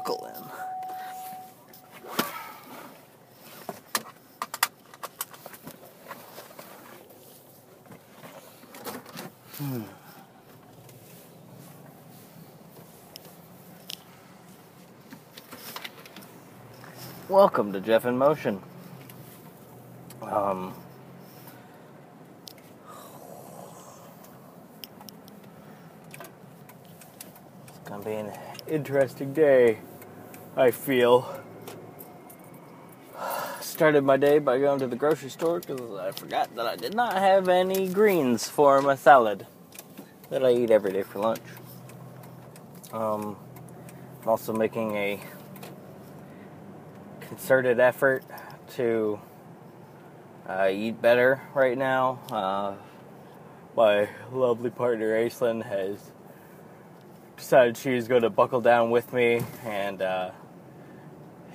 buckle in. Hmm. Welcome to Jeff in Motion. Um, it's gonna be an interesting day, I feel. Started my day by going to the grocery store because I forgot that I did not have any greens for my salad that I eat every day for lunch. Um, I'm also making a concerted effort to uh, eat better right now. Uh, my lovely partner Aislinn has decided she's going to buckle down with me, and uh,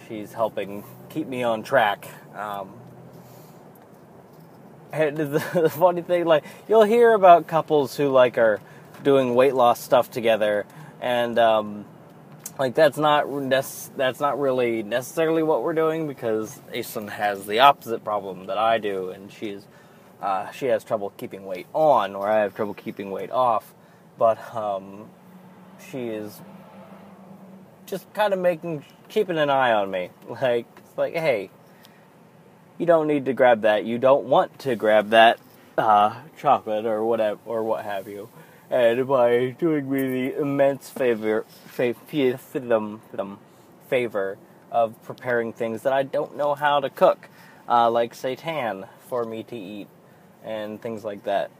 she's helping keep me on track. Um, and the, the funny thing, like you'll hear about couples who like are doing weight loss stuff together, and um, like that's not that's not really necessarily what we're doing because Aislinn has the opposite problem that I do, and she's uh, she has trouble keeping weight on, or I have trouble keeping weight off. But um, she is just kind of making keeping an eye on me, like it's like hey, you don't need to grab that, you don't want to grab that uh, chocolate or whatever or what have you. And by doing me the immense favor, favor of preparing things that I don't know how to cook, uh, like seitan for me to eat, and things like that.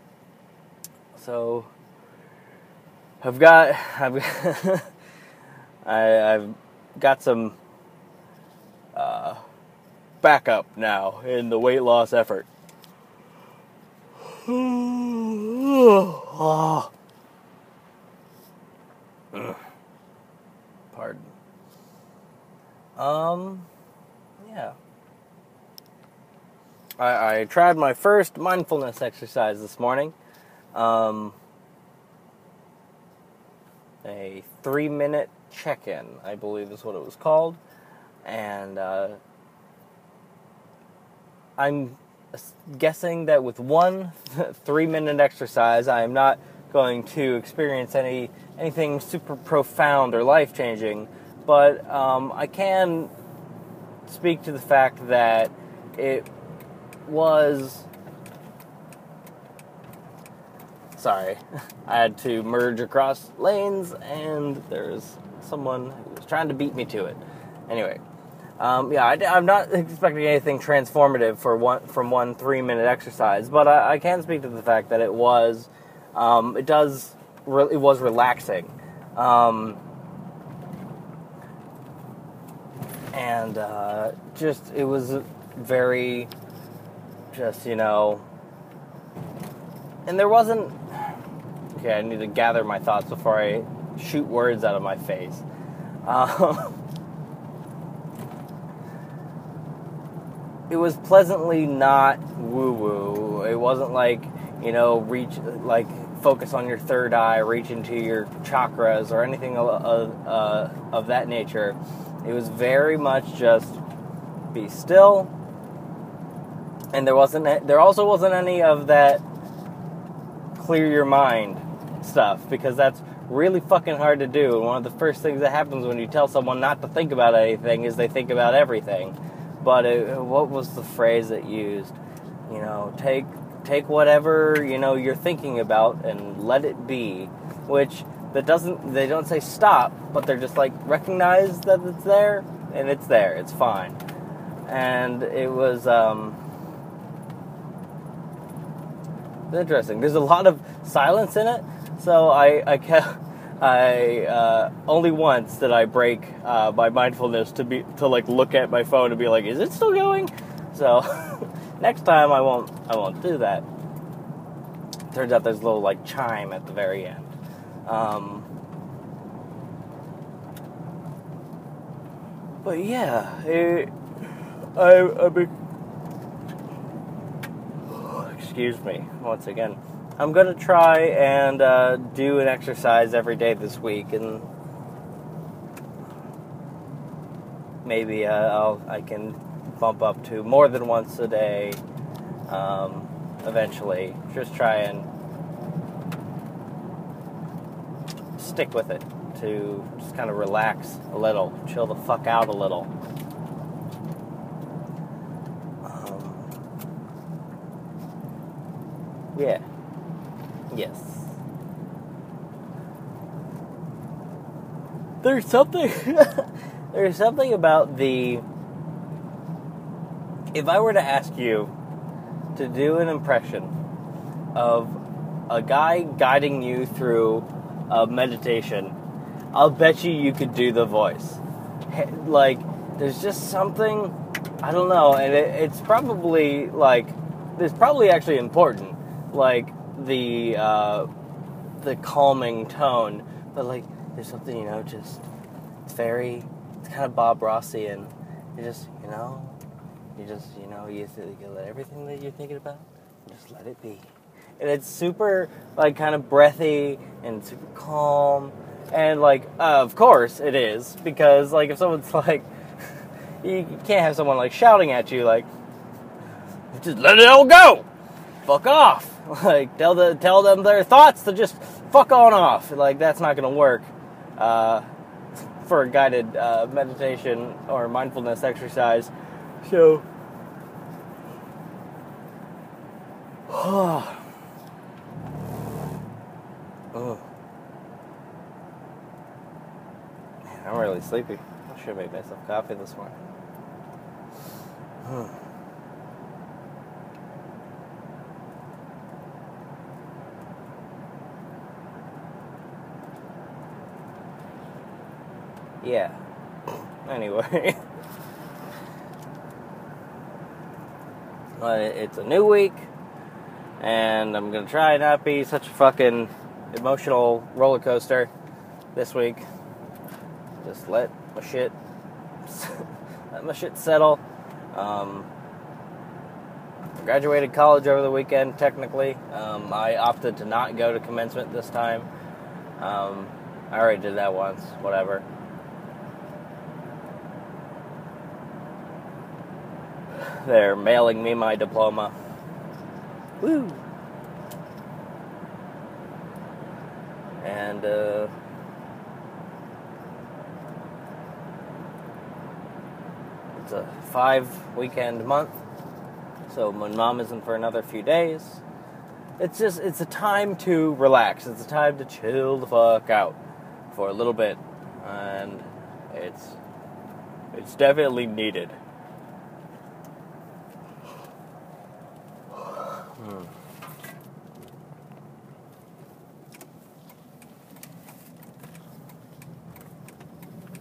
So I've got I've I, have got some uh, backup now in the weight loss effort. Pardon. Um, yeah. I, I tried my first mindfulness exercise this morning. Um, a three minute check in, I believe is what it was called. And uh, I'm guessing that with one three minute exercise, I am not going to experience any anything super profound or life changing, but um, I can speak to the fact that it was. Sorry, I had to merge across lanes, and there's someone who was trying to beat me to it. Anyway, um, yeah, I, am not expecting anything transformative for one from one three minute exercise, but I, I can speak to the fact that it was, um, it does re- it was relaxing. Um, and uh, just it was very just you know and there wasn't okay i need to gather my thoughts before i shoot words out of my face uh, it was pleasantly not woo woo it wasn't like you know reach like focus on your third eye, reach into your chakras, or anything of, uh, of that nature. It was very much just be still, and there wasn't. There also wasn't any of that clear your mind stuff because that's really fucking hard to do. And one of the first things that happens when you tell someone not to think about anything is they think about everything. But it, what was the phrase that used? You know, take take whatever you know you're thinking about and let it be which that doesn't they don't say stop but they're just like recognize that it's there and it's there it's fine and it was um interesting there's a lot of silence in it so i i kept I uh, only once did I break uh, my mindfulness to be to like look at my phone and be like, "Is it still going?" So Next time I won't I won't do that. Turns out there's a little like chime at the very end. Um, but yeah, it, I I be, excuse me once again. I'm gonna try and uh, do an exercise every day this week, and maybe uh, I can bump up to more than once a day. Um, eventually, just try and stick with it to just kind of relax a little, chill the fuck out a little. Um, yeah. Yes. There's something. there's something about the. If I were to ask you to do an impression of a guy guiding you through a meditation, I'll bet you you could do the voice. Like, there's just something, I don't know, and it, it's probably like, it's probably actually important, like the uh, the calming tone, but like, there's something you know, just it's very, it's kind of Bob Rossi and You just, you know, you just, you know, you, you let everything that you're thinking about, just let it be. And it's super, like, kind of breathy and super calm. And, like, uh, of course it is, because, like, if someone's like, you can't have someone, like, shouting at you, like, just let it all go! Fuck off! Like, tell, the, tell them their thoughts to just fuck on off. Like, that's not gonna work. Uh, for a guided uh, meditation or mindfulness exercise. So, oh. Man, I'm really sleepy. I should made myself coffee this morning. yeah. Anyway. it's a new week, and I'm gonna try not be such a fucking emotional roller coaster this week. Just let my shit, let my shit settle. Um, graduated college over the weekend. Technically, um, I opted to not go to commencement this time. Um, I already did that once. Whatever. They're mailing me my diploma. Woo! And, uh, it's a five weekend month, so my mom isn't for another few days. It's just, it's a time to relax. It's a time to chill the fuck out for a little bit. And it's, it's definitely needed.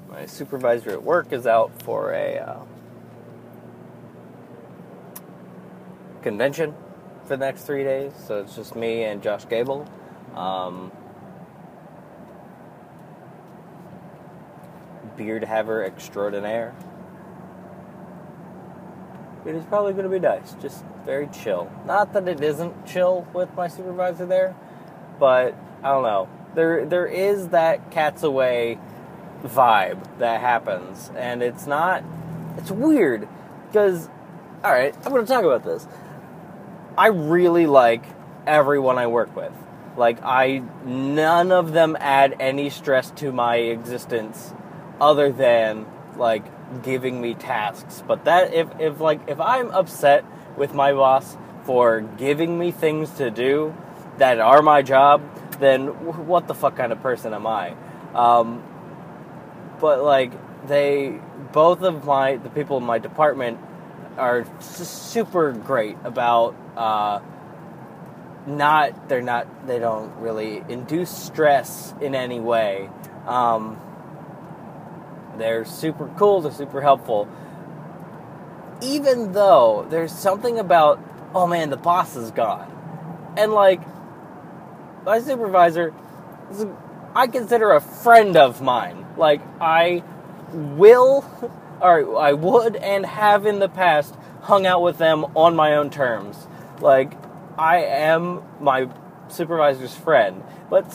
My supervisor at work is out for a uh, convention for the next three days, so it's just me and Josh Gable. Um, beard haver extraordinaire. It is probably going to be nice, just very chill. Not that it isn't chill with my supervisor there, but I don't know. There, there is that cat's away vibe that happens, and it's not. It's weird because, all right, I'm going to talk about this. I really like everyone I work with. Like I, none of them add any stress to my existence, other than like giving me tasks. But that if if like if I'm upset with my boss for giving me things to do that are my job, then what the fuck kind of person am I? Um, but like they, both of my the people in my department are super great about uh, not they're not they don't really induce stress in any way. Um, they're super cool. They're super helpful even though there's something about, oh man, the boss is gone. And like, my supervisor, I consider a friend of mine. Like, I will, or I would and have in the past hung out with them on my own terms. Like, I am my supervisor's friend. But,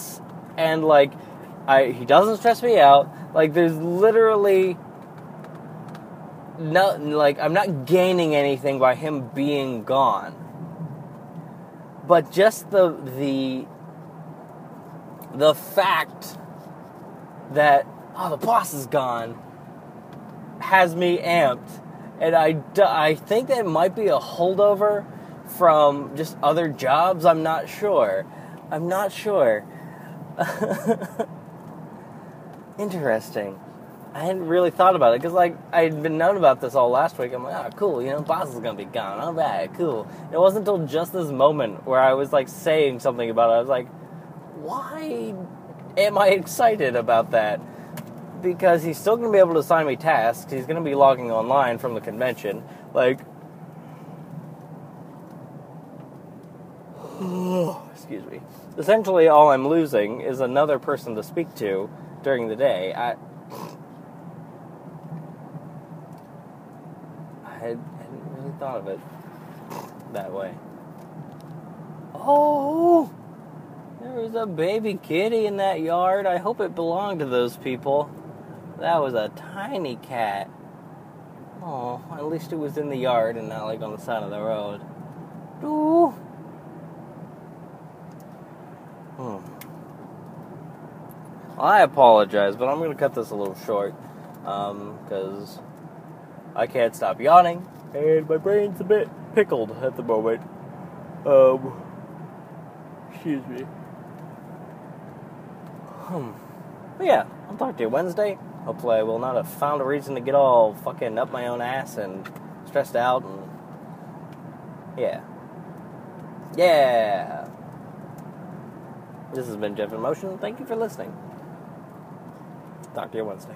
and like, I, he doesn't stress me out. Like, there's literally no, like I'm not gaining anything by him being gone. But just the the the fact that oh the boss is gone has me amped, and I I think that might be a holdover from just other jobs. I'm not sure. I'm not sure. Interesting. I hadn't really thought about it because, like, I had been known about this all last week. I'm like, oh, cool, you know, boss is gonna be gone. All right, cool. It wasn't until just this moment where I was like saying something about it. I was like, why am I excited about that? Because he's still gonna be able to assign me tasks. He's gonna be logging online from the convention. Like, excuse me. Essentially, all I'm losing is another person to speak to during the day. I I hadn't really thought of it that way. Oh, there was a baby kitty in that yard. I hope it belonged to those people. That was a tiny cat. Oh, at least it was in the yard and not like on the side of the road. Ooh. I apologize, but I'm going to cut this a little short because um, I can't stop yawning and my brain's a bit pickled at the moment. Um, excuse me. Hmm. But yeah, I'll talk to you Wednesday. Hopefully, I will not have found a reason to get all fucking up my own ass and stressed out and yeah. Yeah. This has been Jeff in Motion. Thank you for listening. Talk to you Wednesday.